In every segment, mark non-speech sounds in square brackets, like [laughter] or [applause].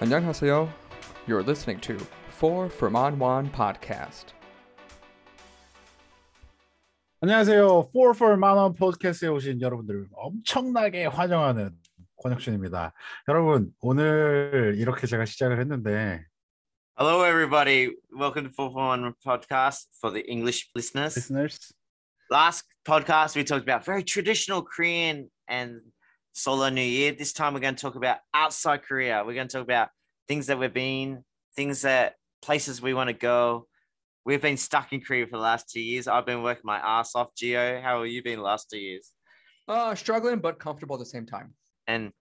안녕하세요. You're listening to For From On One podcast. 안녕하세요. 44 만원 팟캐스트에 오신 여러분들 엄청나게 환영하는 권혁준입니다. 여러분 오늘 이렇게 제가 시작을 했는데 Hello, everybody. Welcome to 441 Podcast for the English listeners. listeners Last podcast, we talked about very traditional Korean and Solar New Year. This time, we're going to talk about outside Korea. We're going to talk about things that we've been, things that places we want to go. We've been stuck in Korea for the last two years. I've been working my ass off. Gio, how have you been the last two years? Uh, struggling but comfortable at the same time. And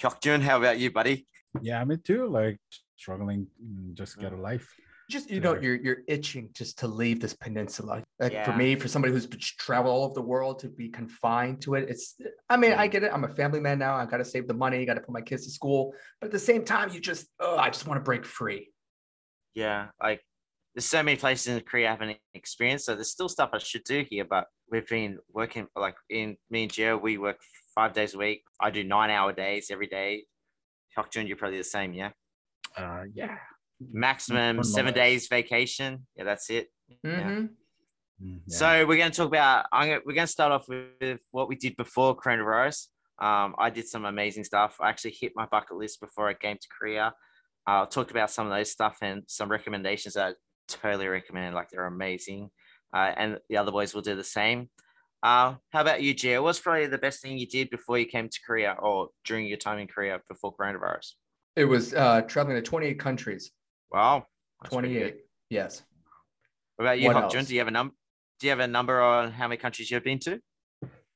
Hyukjun, how about you, buddy? yeah me too like struggling mm, just get a life just you know you're you're itching just to leave this peninsula like for me for somebody who's traveled all over the world to be confined to it it's i mean i get it i'm a family man now I've gotta save the money gotta put my kids to school but at the same time you just oh i just want to break free yeah, like there's so many places in Korea I haven't experienced. So there's still stuff I should do here, but we've been working like in me and Gio, we work five days a week. I do nine hour days every day. Hyukjun, you're probably the same, yeah. uh yeah Maximum seven days vacation. Yeah, that's it. Mhm. Mm, yeah. So we're going to talk about. I'm gonna, we're going to start off with what we did before coronavirus. Um, I did some amazing stuff. I actually hit my bucket list before I came to Korea. I talked about some of those stuff and some recommendations that I totally recommend. Like they're amazing, uh, and the other boys will do the same. Uh, how about you, Gio? What's probably the best thing you did before you came to Korea or during your time in Korea before coronavirus? it was uh traveling to 28 countries Wow, 28 yes What about you, Hyukjun? Do you have a number? Do you have a number on how many countries you've been to?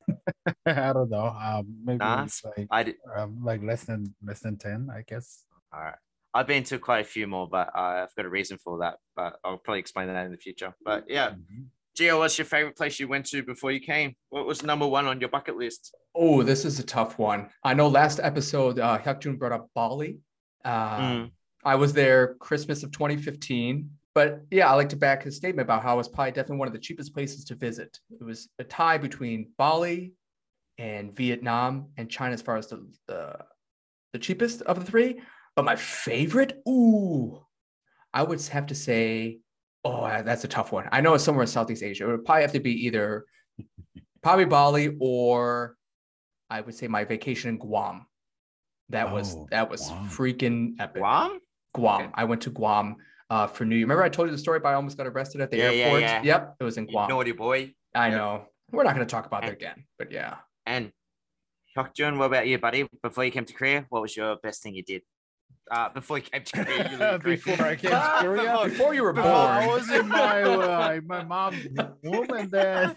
[laughs] i don't know um maybe Nah, like I did. um, like less than less than 10 i guess All right. I've been to quite a few more, but uh, I've got a reason for that. But I'll probably explain that in the future. But yeah, Mhm. Gio, what's your favorite place you went to before you came? What was number one on your bucket list? oh this is a tough one i know last episode uh Hyukjun brought up bali uh, Mm, I was there Christmas of 2015. But yeah, I like to back his statement about how it was probably definitely one of the cheapest places to visit. It was a tie between Bali and Vietnam and China as far as the the, the cheapest of the three. But my favorite, ooh, I would have to say, oh, that's a tough one. I know it's somewhere in Southeast Asia. It would probably have to be either [laughs] probably Bali or I would say my vacation in Guam. That was Oh, that was Guam. freaking epic. Guam? Guam. Okay. I went to Guam uh, for New Year. Remember I told you the story about I almost got arrested at the Yeah, yeah, airport? yeah. Yep, it was in You Guam. naughty boy. I Yep. know. We're not going to talk about that And- again, but yeah. And Hyukjun, what about you, buddy? Before you came to Korea, what was your best thing you did? Uh, before you came to Korea, you lived in [laughs] Korea. Before I came to [laughs] Korea? Before- Before you were Uh, born. I was in my uh, my mom's womb and then [laughs]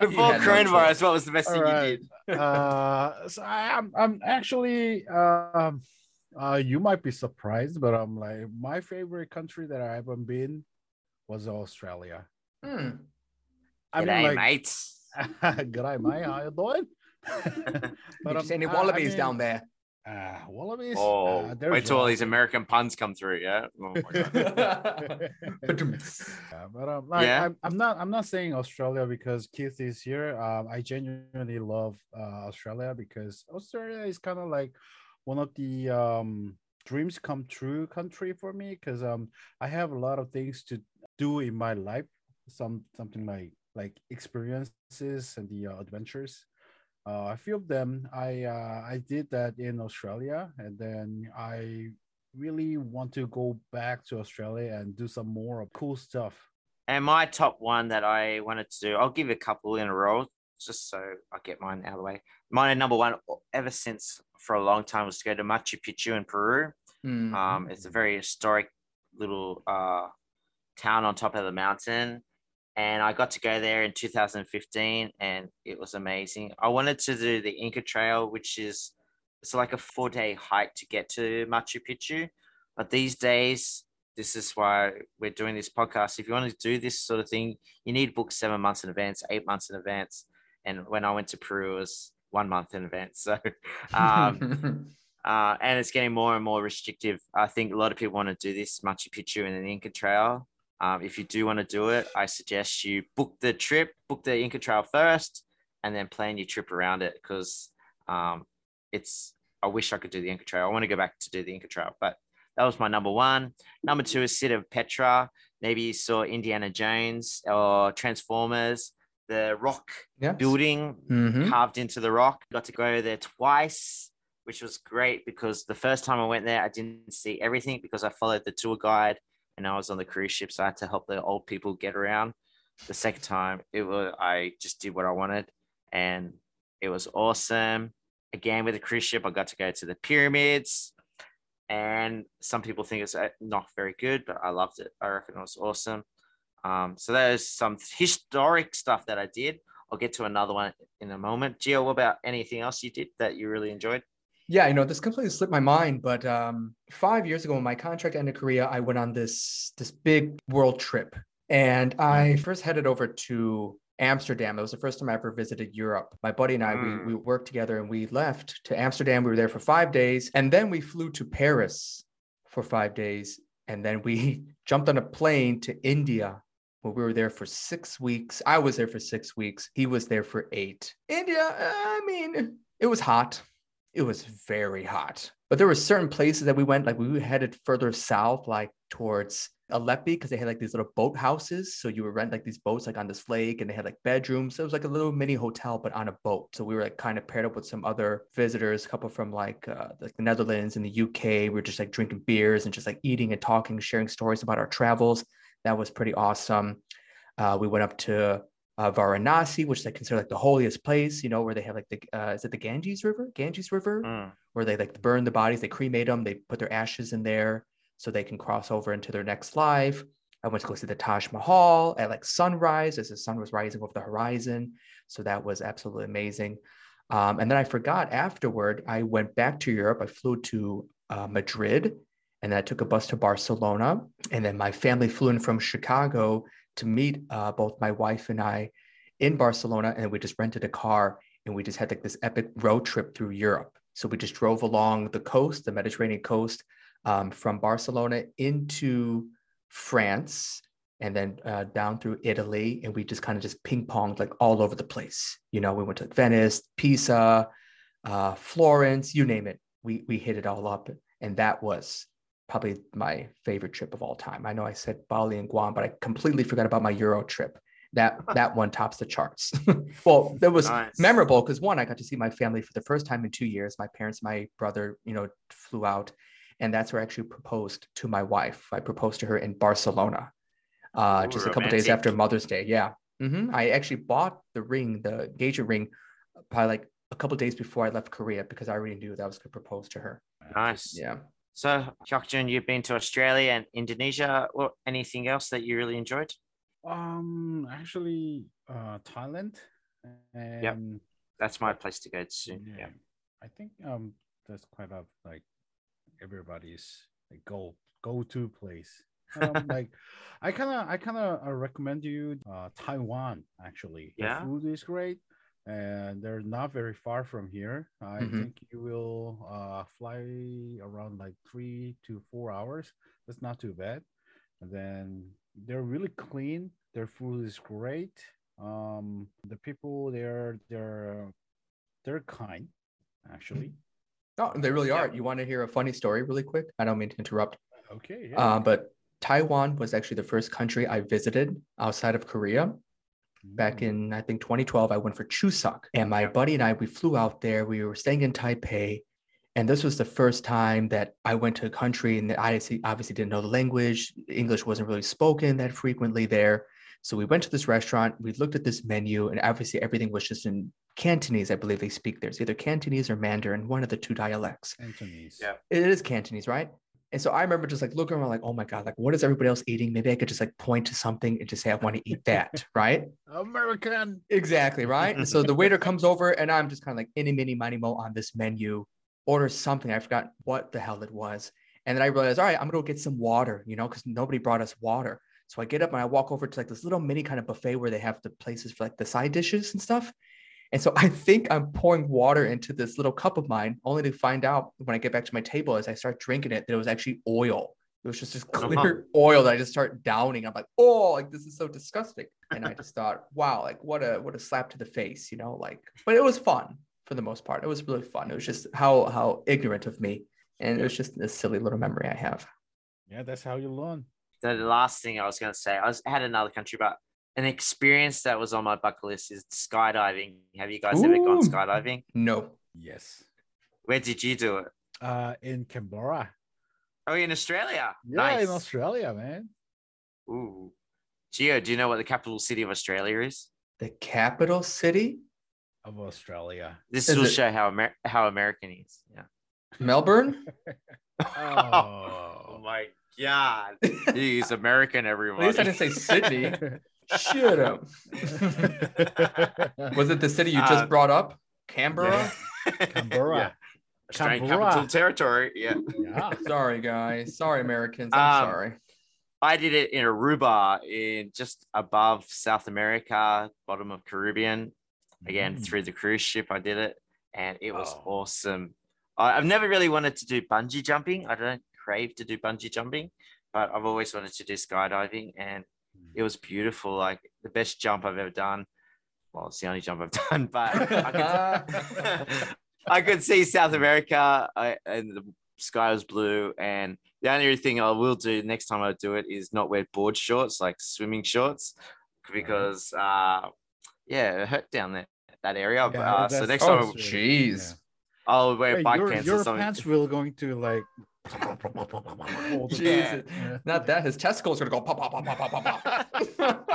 Before had no coronavirus, what was the best thing Alright. you did? uh so I, I'm I'm actually um uh you might be surprised, but I'm like my favorite country that I haven't been was Australia. Hmm. I G'day, mean like mates. [laughs] G'day, mate, how you doing? [laughs] Did you um, see any I- I wallabies mean, down there? Uh, wallabies. Oh, uh, there's wait till all these lots. American puns come through. Yeah. Oh my God. [laughs] Yeah, but um, like, Yeah. I'm, I'm not I'm not saying Australia because Keith is here. Um, I genuinely love uh, Australia because Australia is kind of like one of the um dreams come true country for me because um I have a lot of things to do in my life. Some something like like experiences and the uh, adventures. Uh, a few of them I uh, I did that in Australia, and then I really want to go back to Australia and do some more cool stuff. And my top one that I wanted to do, I'll give a couple in a row just so I get mine out of the way. My number one, ever since for a long time, was to go to Machu Picchu in Peru. Hmm. Um, it's a very historic little uh, town on top of the mountain. And I got to go there in 2015 and it was amazing. I wanted to do the Inca Trail, which is it's like a four day hike to get to Machu Picchu. But these days, this is why we're doing this podcast. If you want to do this sort of thing, you need to book seven months in advance, eight months in advance. And when I went to Peru, it was one month in advance. So, [laughs] um, uh, and it's getting more and more restrictive. I think a lot of people want to do this Machu Picchu and the Inca Trail. Um, if you do want to do it, I suggest you book the trip, book the Inca Trail first, and then plan your trip around it because um, it's I wish I could do the Inca Trail. I want to go back to do the Inca Trail, but that was my number one. Number two is City of Petra. Maybe you saw Indiana Jones or Transformers, the rock Yeah. building Mhm. carved into the rock. Got to go there twice, which was great because the first time I went there, I didn't see everything because I followed the tour guide and I was on the cruise ship, so I had to help the old people get around. The second time, it was I just did what I wanted, and it was awesome. Again, with the cruise ship, I got to go to the pyramids, and some people think it's uh, not very good, but I loved it. I reckon it was awesome. Um, so there's some historic stuff that I did. I'll get to another one in a moment. Gio, what about anything else you did that you really enjoyed? Yeah, you know, this completely slipped my mind, but um, five years ago when my contract ended in Korea, I went on this this big world trip, and I first headed over to Amsterdam. It was the first time I ever visited Europe. My buddy and I, Mm. we, we worked together and we left to Amsterdam. We were there for five days, and then we flew to Paris for five days, and then we [laughs] jumped on a plane to India. Where we were there for six weeks. I was there for six weeks. He was there for eight. India, uh, I mean, it was hot it was very hot. But there were certain places that we went, like we headed further south, like towards Alleppey, because they had like these little boat houses. So you would rent like these boats like on this lake and they had like bedrooms. So it was like a little mini hotel, but on a boat. So we were like kind of paired up with some other visitors, a couple from like uh, like the Netherlands and the UK. We were just like drinking beers and just like eating and talking, sharing stories about our travels. That was pretty awesome. Uh, we went up to uh, Varanasi, which they consider like the holiest place, you know, where they have like the, uh, is it the Ganges River? Ganges River, Mm. where they like burn the bodies, they cremate them, they put their ashes in there so they can cross over into their next life. I went to go see the Taj Mahal at like sunrise as the sun was rising over the horizon. So that was absolutely amazing. Um, and then I forgot afterward, I went back to Europe. I flew to uh, Madrid and then I took a bus to Barcelona. And then my family flew in from Chicago to meet uh, both my wife and I in Barcelona. And we just rented a car and we just had like this epic road trip through Europe. So we just drove along the coast, the Mediterranean coast, um, from Barcelona into France and then uh, down through Italy. And we just kind of just ping ponged like all over the place. You know, we went to Venice, Pisa, uh, Florence, you name it. We, we hit it all up. And that was probably my favorite trip of all time. I know I said Bali and Guam, but I completely forgot about my Euro trip. That [laughs] that one tops the charts. [laughs] well, that was Nice. memorable because one, I got to see my family for the first time in two years. My parents, my brother, you know, flew out, and that's where I actually proposed to my wife. I proposed to her in Barcelona, uh, Ooh, just a couple days after. Mother's Day. Yeah, hmm I actually bought the ring, the engagement ring, probably like a couple days before I left Korea because I already knew that I was going to propose to her. Nice. Yeah. So, Hyukjun, you've been to Australia and Indonesia. What anything else that you really enjoyed? Um, actually, uh, Thailand. And That's my place to go to. yeah, Yeah. I think um that's quite a like everybody's like go go to place. Um, [laughs] like I kind of I kind of uh, recommend you uh Taiwan actually. Yeah? the food is great. And they're not very far from here. I Mhm. think you will uh, fly around like three to four hours. That's not too bad. And then they're really clean. Their food is great. Um, the people there, they're they're kind, actually. Oh, they really Yeah. are. You want to hear a funny story really quick? I don't mean to interrupt. Okay. Yeah. Uh, but Taiwan was actually the first country I visited outside of Korea. Back Mm. in, I think, 2012, I went for Chuseok. And my buddy and I, we flew out there. We were staying in Taipei. And this was the first time that I went to a country and I obviously obviously didn't know the language. English wasn't really spoken that frequently there. So we went to this restaurant, we looked at this menu, and obviously everything was just in Cantonese, I believe they speak there. It's either Cantonese or Mandarin, one of the two dialects. Anthony's. Yeah. It is Cantonese, right? And so I remember just like looking around, like, oh my God, like what is everybody else eating? Maybe I could just like point to something and just say, I want to eat that, [laughs] right? American. Exactly, right? And so the waiter [laughs] comes over and I'm just kind of like any mini mini mo on this menu, order something. I forgot what the hell it was. And then I realized, all right, I'm gonna go get some water, you know, because nobody brought us water. So I get up and I walk over to like this little mini kind of buffet where they have the places for like the side dishes and stuff. And so I think I'm pouring water into this little cup of mine, only to find out when I get back to my table as I start drinking it that it was actually oil. It was just this Uh-huh. clear [laughs] oil that I just start downing. I'm like, oh, like this is so disgusting. And I just thought, wow, like what a what a slap to the face, you know, like, but it was fun. for the most part. It was really fun. It was just how how ignorant of me, and it was just a silly little memory I have. Yeah, that's how you learn. The last thing I was going to say, I was I had another country, but an experience that was on my bucket list is skydiving. Have you guys ever gone skydiving? No, Yes. Where did you do it? Uh, in Canberra. Oh, in Australia. Yeah, nice. in Australia, man. Ooh. Gio, do you know what the capital city of Australia is? the capital city, Of Australia. This Is will it- show how Amer- how American he is. Yeah. Melbourne. [laughs] Oh [laughs] Oh. my god. He's American, Everyone. At least I didn't say Sydney. [laughs] Shut up. [laughs] Was it the city you just Uh, brought up? Canberra. Canberra. Yeah. Australian Canberra. capital territory. Yeah. Yeah. Sorry, guys. Sorry, Americans. I'm Um, sorry. I did it in Aruba, in just above South America, bottom of Caribbean. Again, Mm. through the cruise ship, I did it, and it was Oh. awesome. I, I've never really wanted to do bungee jumping. I don't crave to do bungee jumping, but I've always wanted to do skydiving, and it was beautiful. Like the best jump I've ever done. Well, it's the only jump I've [laughs] done, but I could, [laughs] I could see South America, I, and the sky was blue. And the only thing I will do next time I do it is not wear board shorts, like swimming shorts, because uh, yeah, it hurt down there that area. Yeah, uh, so next Oh, time jeez. I'll wear Wait, bike your, pants your or something. pants will going to like. [laughs] [laughs] all Jesus. Yeah. Not that his testicles are gonna go pop pop pop pop pop pop pop.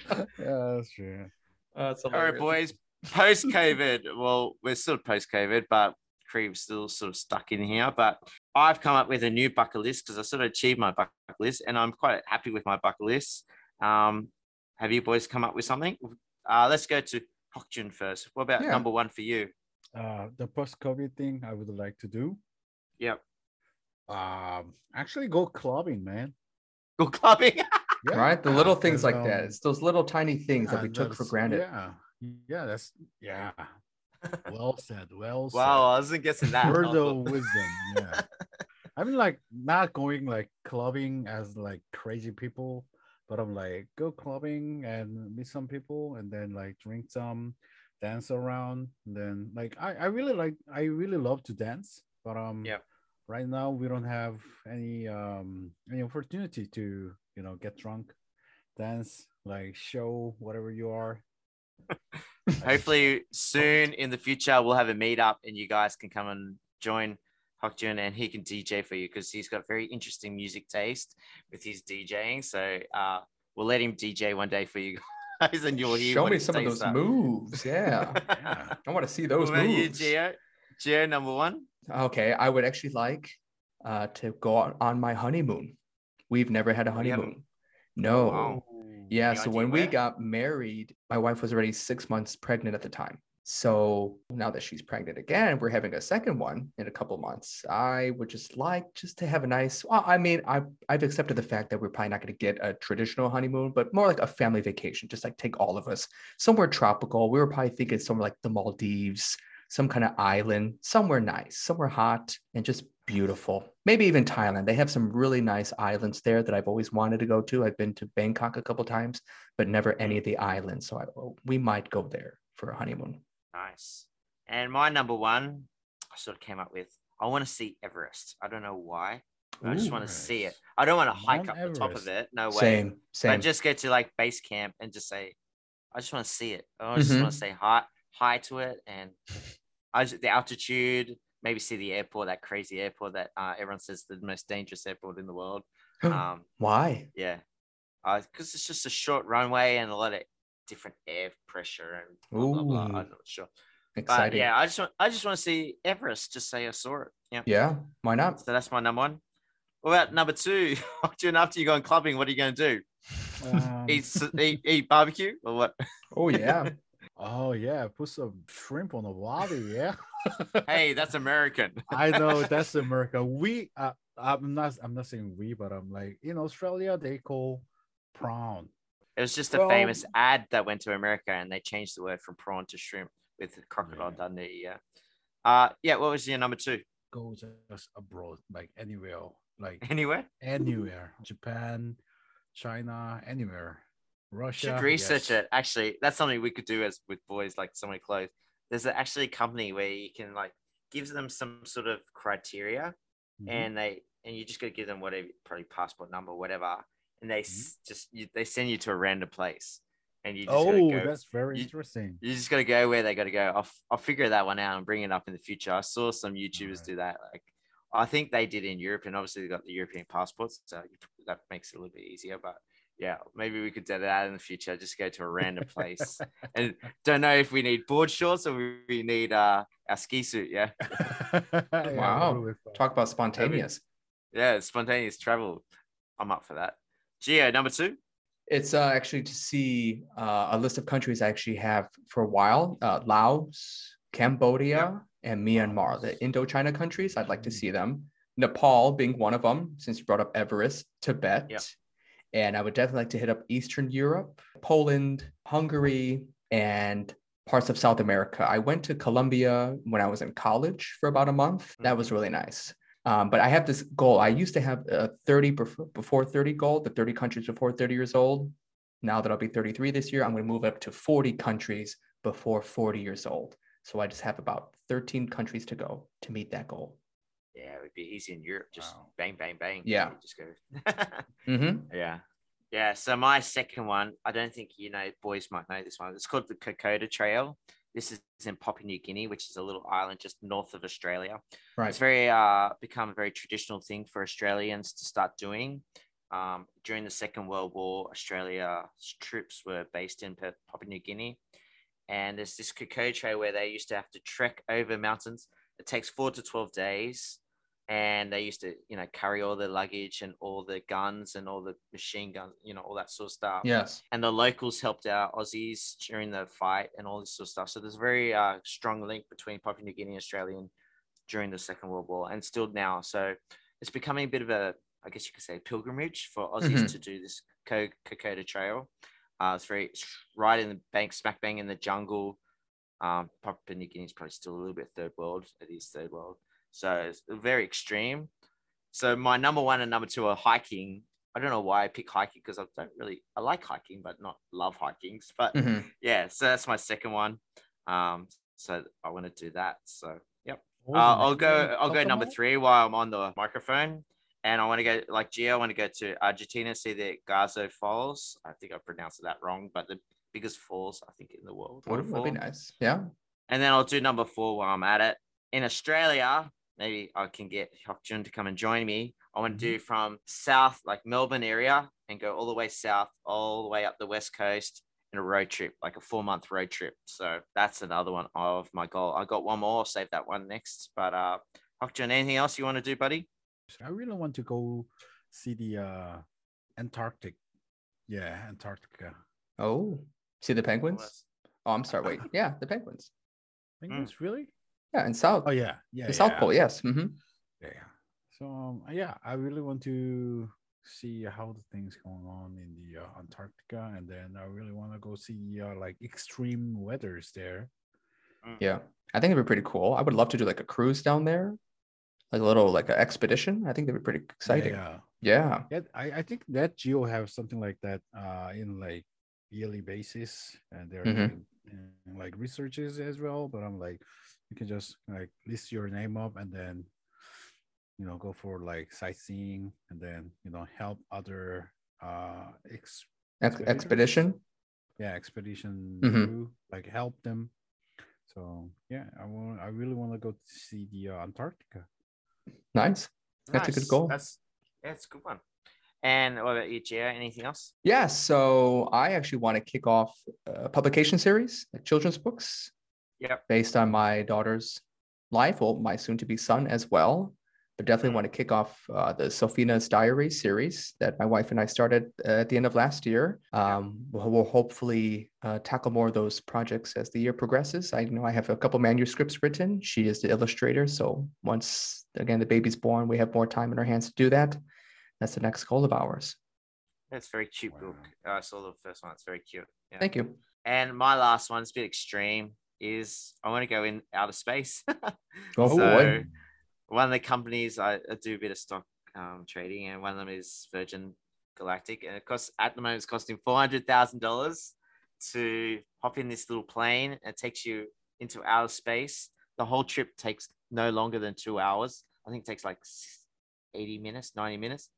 [laughs] Yeah, that's true. That's All right, boys. Post COVID, well, we're still post COVID, but Cree's still sort of stuck in here. But I've come up with a new bucket list because I sort of achieved my bucket list, and I'm quite happy with my bucket list. Um, have you boys come up with something? Uh, let's go to Hokjun first. What about Yeah. number one for you? Uh, the post-COVID thing I would like to do. Yep. Um, actually go clubbing, man. Go clubbing. [laughs] Yeah. Right? The little things like um, that. It's those little tiny things that we took for granted. Yeah, yeah, that's yeah. [laughs] Well said. Well said. wow, I wasn't guessing that. Word of wisdom. Yeah. I mean, like not going like clubbing as like crazy people, but I'm like go clubbing and meet some people and then like drink some, dance around. And then like I, I really like I really love to dance, but um yeah. right now we don't have any um any opportunity to you know get drunk, dance, like show whatever you are. [laughs] Hopefully, soon in the future, we'll have a meetup and you guys can come and join Hokjun and he can DJ for you because he's got very interesting music taste with his DJing. So uh, we'll let him DJ one day for you guys and you'll hear Show what me his some of those are. moves. Yeah. [laughs] Yeah. I want to see What those about you, moves. Gio? Gio, number one. Okay, I would actually like uh, to go on, on my honeymoon. We've never had a Oh, you haven't? honeymoon. No. Wow. Yeah, Any so idea when we got married, my wife was already six months pregnant at the time. So now that she's pregnant again, we're having a second one in a couple months. I would just like just to have a nice. Well, I mean, I I've accepted the fact that we're probably not going to get a traditional honeymoon, but more like a family vacation, just like take all of us somewhere tropical. We were probably thinking somewhere like the Maldives, some kind of island, somewhere nice, somewhere hot and just beautiful. Maybe even Thailand. They have some really nice islands there that I've always wanted to go to. I've been to Bangkok a couple times, but never any of the islands. So I, we might go there for a honeymoon. Nice. And my number one, I sort of came up with I want to see Everest. I don't know why. but I just Ooh. want to see it. I don't want to hike Mount up the top of it. No way. Same, same. But just go to like base camp and just say, I just want to see it. I just Mhm. want to say hi, hi to it, and I just, the altitude. Maybe see the airport, that crazy airport that uh, everyone says the most dangerous airport in the world. [gasps] Um, Why? yeah, because it's just a short runway and a lot of different air pressure and blah blah blah. I'm not sure, but Exciting. yeah, I just want I just want to see Everest. Just say I saw it. Yeah. Yeah, why not? So that's my number one. What about number two? [laughs] Doing after you go clubbing, what are you going to do? Um, Eat, eat eat barbecue or what? Oh yeah. [laughs] oh yeah, put some shrimp on the water. Yeah. [laughs] hey, that's American. I know that's America. We, uh, I'm not, I'm not saying we, but I'm like in Australia they call prawn. It was just a famous ad that went to America and they changed the word from prawn to shrimp with crocodile Yeah. Dundee. Yeah. Uh, yeah. What was your number two? Go just abroad, like anywhere, like Anywhere? anywhere. Japan, China, anywhere. Russia. Should research yes. it. Actually, that's something we could do as with boys, like somewhere close. there's actually a company where you can like gives them some sort of criteria Mhm. and they and you just got to give them whatever probably passport number whatever and they s just you, they send you to a random place and you just gotta oh, go, that's very you- interesting. you just got to go where they got to go I'll, f- I'll figure that one out and bring it up in the future i saw some youtubers Alright. do that like i think they did in europe and obviously they got the european passports so that makes it a little bit easier but yeah maybe we could do that in the future just go to a random place [laughs] and don't know if we need board shorts or we need uh our ski suit yeah [laughs] Yeah, Wow. Talk about spontaneous. yeah spontaneous travel i'm up for that gio number two It's uh, actually to see uh, a list of countries I actually have for a while: uh, Laos, Cambodia, and Myanmar, the Indochina countries. I'd like to Mm. see them. Nepal being one of them, since you brought up Everest, Tibet, Yep. and I would definitely like to hit up Eastern Europe, Poland, Hungary, and parts of South America. I went to Colombia when I was in college for about a month. That was really nice. Um, but I have this goal. I used to have a 30 before, before 30 goal, the 30 countries before 30 years old. Now that I'll be 33 this year, I'm going to move up to 40 countries before 40 years old. So I just have about 13 countries to go to meet that goal. yeah it would be easy in europe just Wow. bang bang bang Yeah. You just go [laughs] Mm-hmm. Yeah. Yeah. So my second one, I don't think you know, boys might know this one. It's called the Kokoda Trail. This is in Papua New Guinea, which is a little island just north of Australia. Right. It's very uh become a very traditional thing for Australians to start doing. Um, during the Second World War, Australia's troops were based in Papua New Guinea, and there's this Kokoda Trail where they used to have to trek over mountains. It takes four to twelve days, and they used to you know carry all their luggage and all the guns and all the machine guns you know all that sort of stuff Yes. and the locals helped out aussies during the fight and all this sort of stuff so there's a very uh, strong link between papua new guinea and australian during the second world war and still now so it's becoming a bit of a i guess you could say pilgrimage for aussies Mhm. to do this Ko- kokoda trail uh, it's very it's right in the bank smack bang in the jungle um, Papua New Guinea is probably still a little bit third world. It is third world. So it's very extreme. So my number one and number two are hiking. I don't know why I pick hiking because I don't really I like hiking, but not love hikings. But hmm yeah, so that's my second one. Um, so I want to do that. So yep. Uh, I'll go. I'll go number three while I'm on the microphone, and I want to go like Gio. I want to go to Argentina, see the Gazo Falls. I think I pronounced that wrong, but the biggest falls I think in the world. Would would be nice. Yeah. And then I'll do number four while I'm at it. In Australia, maybe I can get Hyukjun to come and join me. I want to do from south, like Melbourne area, and go all the way south, all the way up the west coast in a road trip, like a four month road trip. So that's another one of my goal. I got one more. I'll save that one next. But uh, Hyukjun, anything else you want to do, buddy? I really want to go see the uh Antarctic. Yeah, Antarctica. Oh, see the penguins? Oh, I'm sorry. Wait. [laughs] Yeah, the penguins. Penguins, really? Yeah, in South. Oh yeah, yeah. the South yeah. Pole. Yes. hmm Yeah, yeah. So um, yeah, I really want to see how the things going on in the uh, Antarctica, and then I really want to go see uh, like extreme weathers there. Yeah, I think it'd be pretty cool. I would love to do like a cruise down there, like a little like an expedition. I think that'd be pretty exciting. Yeah, Yeah. yeah. I, I think that Geo have something like that uh in like yearly basis, and they're Mhm. doing like researches as well. But I'm like, you can just like list your name up and then you know go for like sightseeing and then you know help other uh ex- Ex- expedition. yeah expedition Mhm. crew, like help them so yeah i want i really want to go to see the uh, antarctica Nice. That's a good Nice. goal. That's yeah, it's a good one. And what about you, Gio? Anything else? Yeah. So I actually want to kick off a publication series, like children's books, Yep. based on my daughter's life, well, my soon-to-be son as well. But definitely want to kick off uh, the Sofina's Diary series that my wife and I started uh, at the end of last year. Um, we'll, we'll hopefully uh, tackle more of those projects as the year progresses. I know I have a couple manuscripts written. She is the illustrator, so once again the baby's born, we have more time in our hands to do that. That's the next goal of ours. That's a very cute book. I saw the first one. It's very cute. Yeah. Thank you. And my last one, it's a bit extreme, is I want to go in outer space. [laughs] Oh, So- boy. one of the companies I, I do a bit of stock um, trading, and one of them is Virgin Galactic, and it costs at the moment it's costing four hundred thousand dollars to hop in this little plane. It takes you into outer space. The whole trip takes no longer than two hours. I think it takes like 80 minutes, 90 minutes,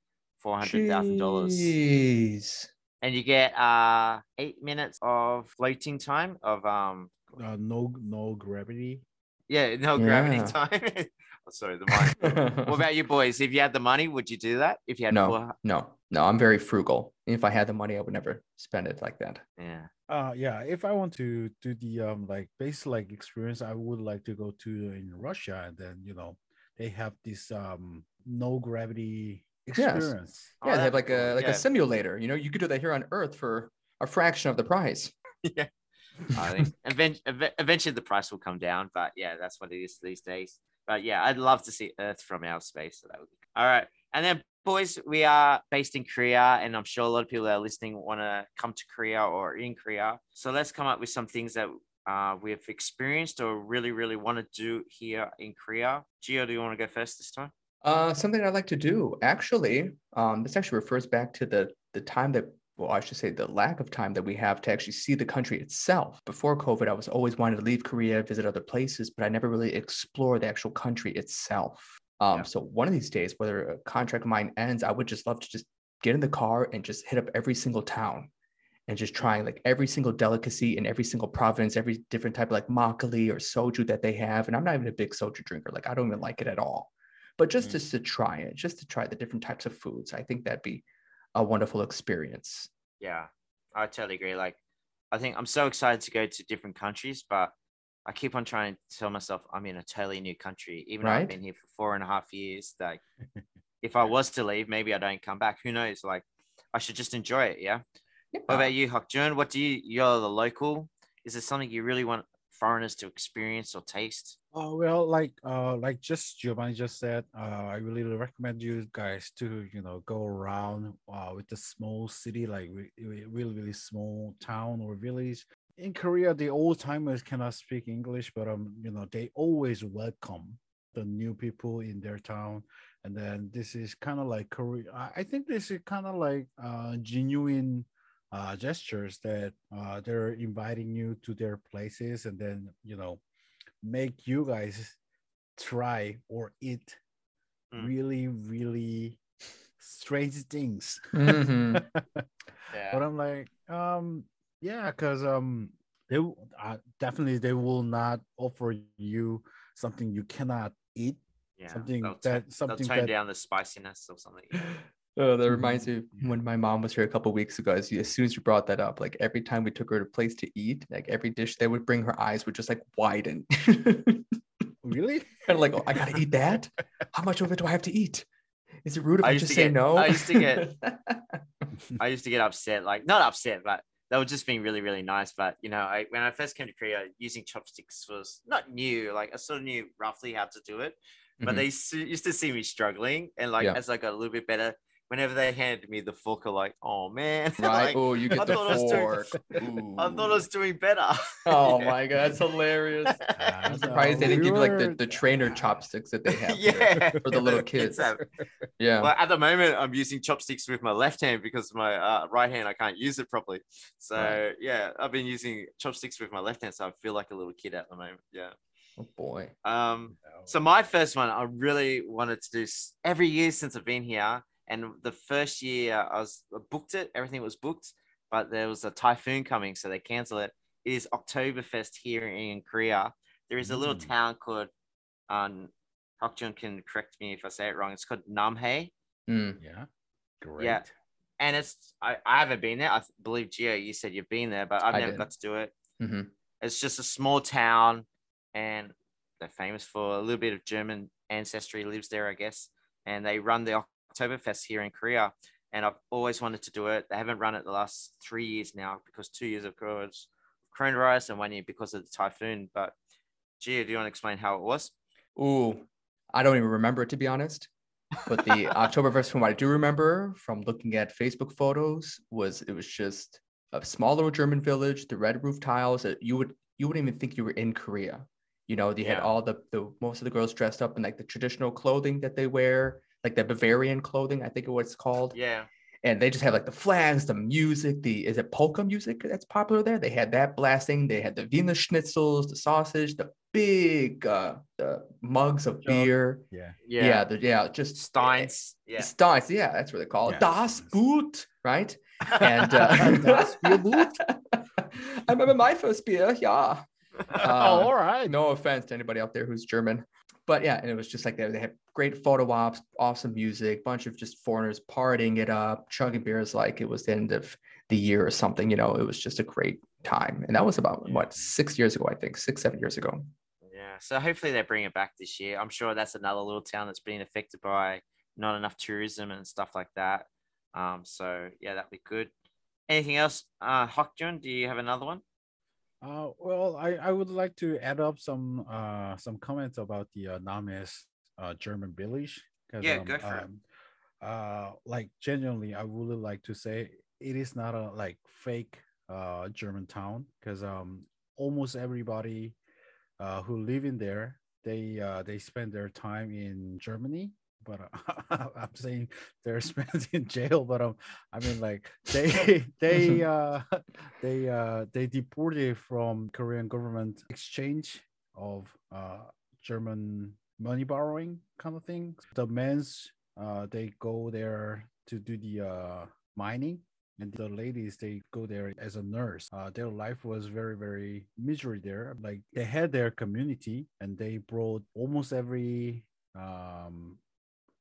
$400,000. Jeez. And you get uh eight minutes of floating time of um Uh, no, no gravity. yeah, no gravity time. [laughs] oh, sorry, the [laughs] mind. what about you boys? If you had the money, would you do that? If you had no, four- no, no. I'm very frugal. If I had the money, I would never spend it like that. yeah. Uh, yeah. If I want to do the um like base like experience, I would like to go to in Russia, and then you know they have this um no gravity experience. Oh, Yeah, they have be like a like yeah. a simulator. You know, you could do that here on Earth for a fraction of the price. [laughs] I think event- ev- eventually the price will come down, but yeah, that's what it is these days. But yeah, I'd love to see Earth from outer space. So that would be all right. And then, boys, we are based in Korea, and I'm sure a lot of people that are listening want to come to Korea or in Korea. So let's come up with some things that uh, we've experienced or really, really want to do here in Korea. Gio, do you want to go first this time? Uh, something I'd like to do actually. Um, this actually refers back to the the time that, well, I should say, the lack of time that we have to actually see the country itself. Before COVID, I was always wanting to leave Korea, visit other places, but I never really explored the actual country itself. Um, Yeah. so one of these days, whether a contract of mine ends, I would just love to just get in the car and just hit up every single town and just trying like every single delicacy in every single province, every different type of like makgeolli or soju that they have. And I'm not even a big soju drinker. Like I don't even like it at all. But just Mm. just to try it, just to try the different types of foods, I think that'd be a wonderful experience. Yeah, I totally agree. Like, I think I'm so excited to go to different countries, but I keep on trying to tell myself I'm in a totally new country, even though I've been here for four and a half years. Like, [laughs] if I was to leave, maybe I don't come back. Who knows? Like, I should just enjoy it. Yeah. Yeah. What about you, Hokjun? What do you? You're the local. Is there something you really want foreigners to experience or taste? Oh well, like uh, like just Giovanni just said, uh, I really recommend you guys to you know go around uh, with the small city, like re- re- really really small town or village. In Korea, the old timers cannot speak English, but um, you know they always welcome the new people in their town, and then this is kind of like Korea. I think this is kind of like uh, genuine uh, gestures that uh, they're inviting you to their places, and then you know make you guys try or eat Mm. really really strange things Mhm. [laughs] Yeah. but i'm like um yeah because um they w- uh, definitely they will not offer you something you cannot eat yeah. something they'll that- tone, something they'll tone that- down the spiciness or something. [laughs] Oh, that reminds me when my mom was here a couple weeks ago. As, as soon as you brought that up, like every time we took her to a place to eat, like every dish they would bring, her eyes would just like widen. kind [laughs] really of like, oh, I gotta eat that. How much of it do I have to eat? Is it rude if I I, just say get- no? I used to get- [laughs] I used to get upset, like not upset, but they were just being really, really nice. But you know, I, when I first came to Korea, using chopsticks was not new. Like I sort of knew roughly how to do it, but Mhm. they s- used to see me struggling. And like Yeah. as I got a little bit better, whenever they handed me the fork, I'm like, oh man, [laughs] right? like, oh, you I get the thought I was doing- fork. [laughs] I thought I was doing better. Oh Yeah. [laughs] my god, that's hilarious. I'm surprised they didn't give you like the, the trainer chopsticks that they have yeah, for the little kids. have. Yeah. Well, at the moment, I'm using chopsticks with my left hand because my uh, right hand I can't use it properly. So Right. yeah, I've been using chopsticks with my left hand, so I feel like a little kid at the moment. Yeah. Oh boy. Um. So my first one, I really wanted to do every year since I've been here, and the first year I was I booked it, everything was booked, but there was a typhoon coming, so they canceled it. It is Oktoberfest here in Korea. There is a little Mm. town called, um, Hokjun can correct me if I say it wrong. It's called Namhae. Mm. yeah great Yeah. and it's I, I haven't been there. I believe Gio, you said you've been there, but I've I never did. got to do it. hmm It's just a small town, and they're famous for a little bit of German ancestry lives there, I guess. And they run the Oktoberfest here in Korea, and I've always wanted to do it. They haven't run it the last three years now because two years of coronavirus and one year because of the typhoon. But Gio, do you want to explain how it was? Ooh, I don't even remember it to be honest. But the [laughs] Oktoberfest, from what I do remember from looking at Facebook photos, was it was just a small little German village, the red roof tiles. That you would you wouldn't even think you were in Korea. You know, they had all the the most of the girls dressed up in like the traditional clothing that they wear, like the Bavarian clothing, I think it was called. Yeah, and they just have like the flags, the music, the is it polka music that's popular there? They had that blasting. They had the Wiener Schnitzels, the sausage, the big uh, the mugs of beer. Yeah. Yeah, Yeah. the, yeah, just Steins. Yeah. Steins, yeah, that's what they call it. Yes, Das yes. Boot, right? And uh, [laughs] Das Bierboot? [laughs] I remember my first beer, yeah. oh, [laughs] all right. no offense to anybody out there who's German, but yeah, and it was just like they, they had great photo ops, awesome music, bunch of just foreigners partying it up, chugging beers like it was the end of the year or something. You know, it was just a great time, and that was about Yeah. what six years ago, I think, six seven years ago. Yeah. So hopefully they bring it back this year. I'm sure that's another little town that's been affected by not enough tourism and stuff like that. Um, so yeah, that'd be good. Anything else? Uh Hokjun, do you have another one? Uh, well, I, I would like to add up some uh some comments about the uh, Namhae uh, German village. Yeah, go for it. um, Uh, like genuinely, I would like to say it is not a like fake uh German town because um almost everybody uh who live in there they uh they spend their time in Germany. But uh, [laughs] I'm saying they're spent in jail. But um, I mean, like they [laughs] they [laughs] uh they uh they deported from Korean government exchange of uh German money borrowing kind of thing. The men's uh they go there to do the uh mining and the ladies they go there as a nurse uh, their life was very very misery there like they had their community and they brought almost every um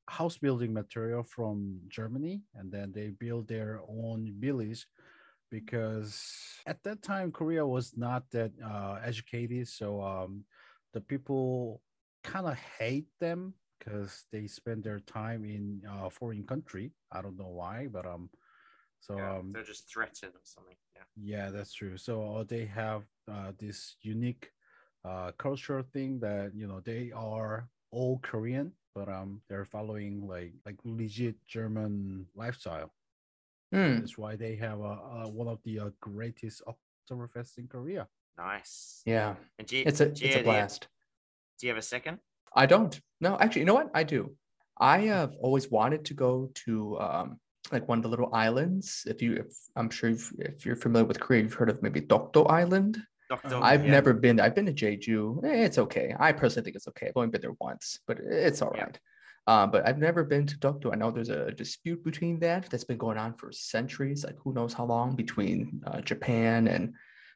house building material from germany and then they built their own village because at that time korea was not that uh, educated so um, the people kind of hate them because they spend their time in uh, foreign country i don't know why but um so Yeah, um they're just threatened or something. Yeah. yeah that's true so uh, they have uh, this unique uh, cultural thing that you know they are all korean but um they're following like like legit german lifestyle Hmm. that's why they have uh, uh, one of the uh, greatest Oktoberfest in korea Nice. Yeah, And you, it's a it's a do you- blast. Do you have a second? I don't. No, actually, you know what? I do. I have always wanted to go to um, like one of the little islands. If you, if I'm sure if, if you're familiar with Korea, you've heard of maybe Dokdo Island. Doctor. I've yeah. never been. I've been to Jeju. Eh, It's okay. I personally think it's okay. I've only been there once, but it's all right. Yeah. Um, but I've never been to Dokdo. I know there's a dispute between that that's been going on for centuries, like who knows how long, between uh, Japan and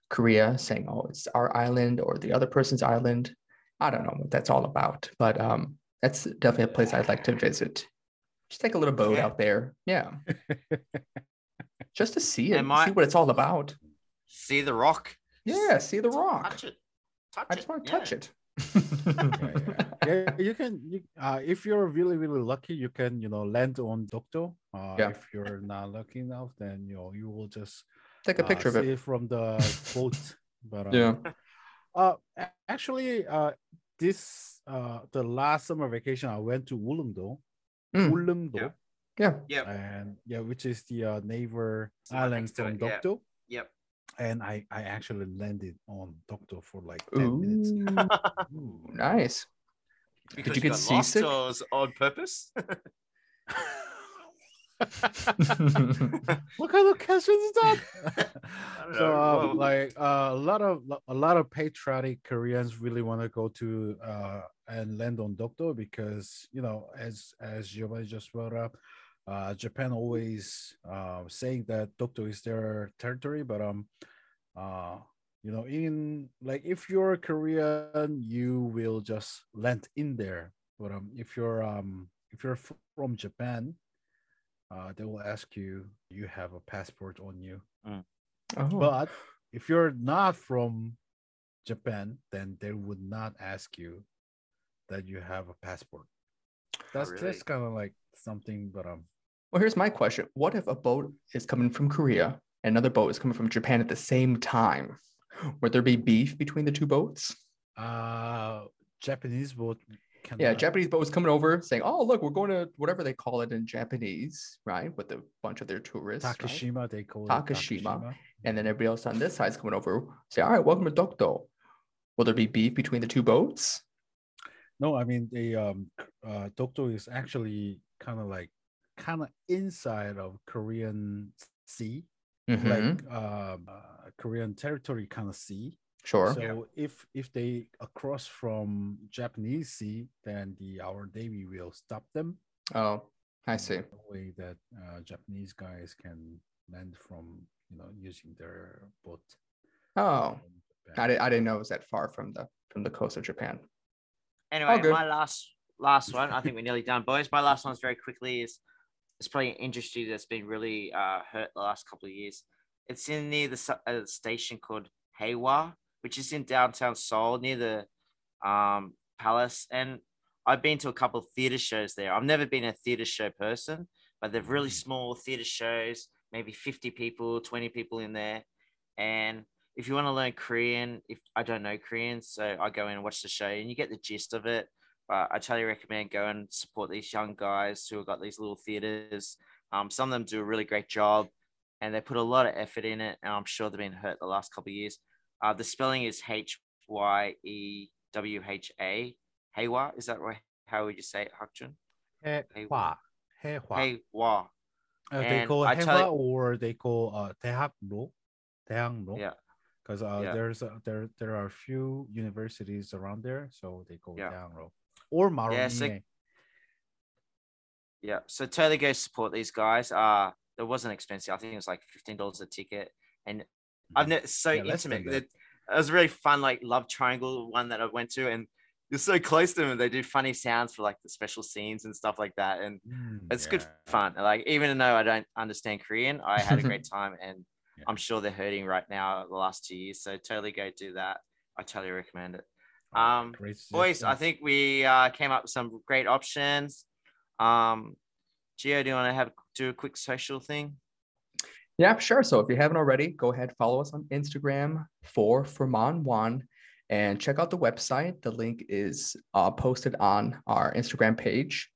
Korea, saying, "Oh, it's our island or the other person's island." I don't know what that's all about, but um, that's definitely a place I'd like to visit. Just take a little boat Yeah. out there, yeah, [laughs] just to see it, my- see what it's all about. See the rock. Yeah, see the rock. Touch it. Touch I just want to yeah. touch it. [laughs] yeah, yeah. yeah [laughs] you can you, uh, if you're really really lucky you can you know land on Dokdo uh, Yeah. if you're not lucky enough then you know you will just Take a picture uh, of see it. from the [laughs] boat but um, Yeah. uh actually uh this uh the last summer vacation i went to Ulleungdo Mm. Ulleungdo Yeah. Yep. and yeah which is the uh, neighbor It's right island from it, yeah. Dokdo Yep. And i i actually landed on Dokdo for like 10 minutes Ooh, [laughs] Ooh. nice. Because you get got lost seasick? was on purpose? [laughs] what kind of questions is that? [laughs] I don't so know. Well- like uh, a lot of a lot of patriotic Koreans really want to go to uh, and land on Dokdo because you know as as Giovanni just brought up, uh, Japan always uh, saying that Dokdo is their territory, but um uh you know in like if you're a Korean, you will just land in there. But um if you're um if you're from Japan, uh, they will ask you you have a passport on you Oh, but if you're not from Japan, then they would not ask you that you have a passport. That's really? that's kind of like something, but um, well, here's my question. What if a boat is coming from Korea and another boat is coming from Japan at the same time? Would there be beef between the two boats? uh, Japanese boat. Yeah, Japanese boat was coming over saying, "Oh, look, we're going to whatever they call it in Japanese, right? With a bunch of their tourists." right? Takeshima, they call Takeshima. it Takeshima, And then everybody else on this side is coming over, say, "All right, welcome to Dokdo." Will there be beef between the two boats? No, I mean the um, uh, Dokdo is actually kind of like kind of inside of Korean Sea, Mhm. like um, uh, Korean territory kind of sea. sure. So if if they across from Japanese Sea, then the our navy will stop them. oh, I see. The way that uh, Japanese guys can land from you know using their boat. Oh, I, Japan. di- I didn't know it was that far from the from the coast of Japan. Anyway, my last last [laughs] one. I think we're nearly done, boys. My last one's very quickly is it's probably an industry that's been really uh, hurt the last couple of years. It's in near the station called Hyehwa, which is in downtown Seoul near the um, palace. And I've been to a couple of theater shows there. I've never been a theater show person, but they're really Mm. small theater shows, maybe 50 people, 20 people in there. And if you want to learn Korean, if I don't know Korean, so I go in and watch the show and you get the gist of it. But I totally recommend go and support these young guys who have got these little theaters. Um, some of them do a really great job and they put a lot of effort in it. And I'm sure they've been hurt the last couple of years. Uh, the spelling is H Y E W H A. Heywa, is that right? How would you say it, Hyukjun? Heywa, Heywa, Heywa. Uh, they call it Heiwa you, or they call uh, Daehakro, Daehakro. Yeah. Because uh, yeah. there's a, there there are a few universities around there, so they call yeah. Daehangno or Marronnier. Yeah, so, yeah, so totally go support these guys. Uh, it wasn't expensive. I think it was like fifteen dollars a ticket, and I've never so yeah, intimate. It, it was really fun, like love triangle one that I went to, and you're so close to them. They do funny sounds for like the special scenes and stuff like that, and mm, it's yeah. good fun. Like even though I don't understand Korean, I had a great [laughs] time, and yeah. I'm sure they're hurting right now the last two years. So totally go do that. I totally recommend it. Um, Boys, I think we uh, came up with some great options. Um, Gio, do you want to have do a quick social thing? Yeah, sure. So if you haven't already, go ahead follow us on Instagram for Ferman One and check out the website. The link is uh, posted on our Instagram page.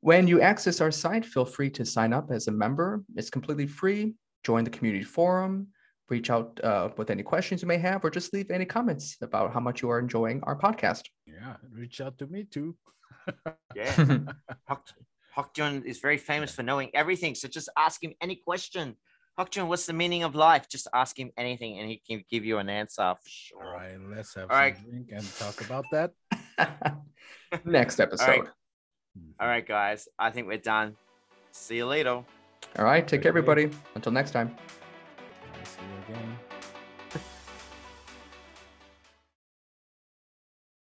When you access our site, feel free to sign up as a member. It's completely free. Join the community forum. Reach out uh, with any questions you may have, or just leave any comments about how much you are enjoying our podcast. yeah, reach out to me too. [laughs] Yeah. Hok Hyukjun is very famous for knowing everything. So just ask him any question. Hyukjun, what's the meaning of life? Just ask him anything and he can give you an answer for sure. All right, let's have All some right. drink and talk about that. [laughs] Next episode. Mhm. All right, guys. I think we're done. See you later. All right. Take care, everybody. Until next time again.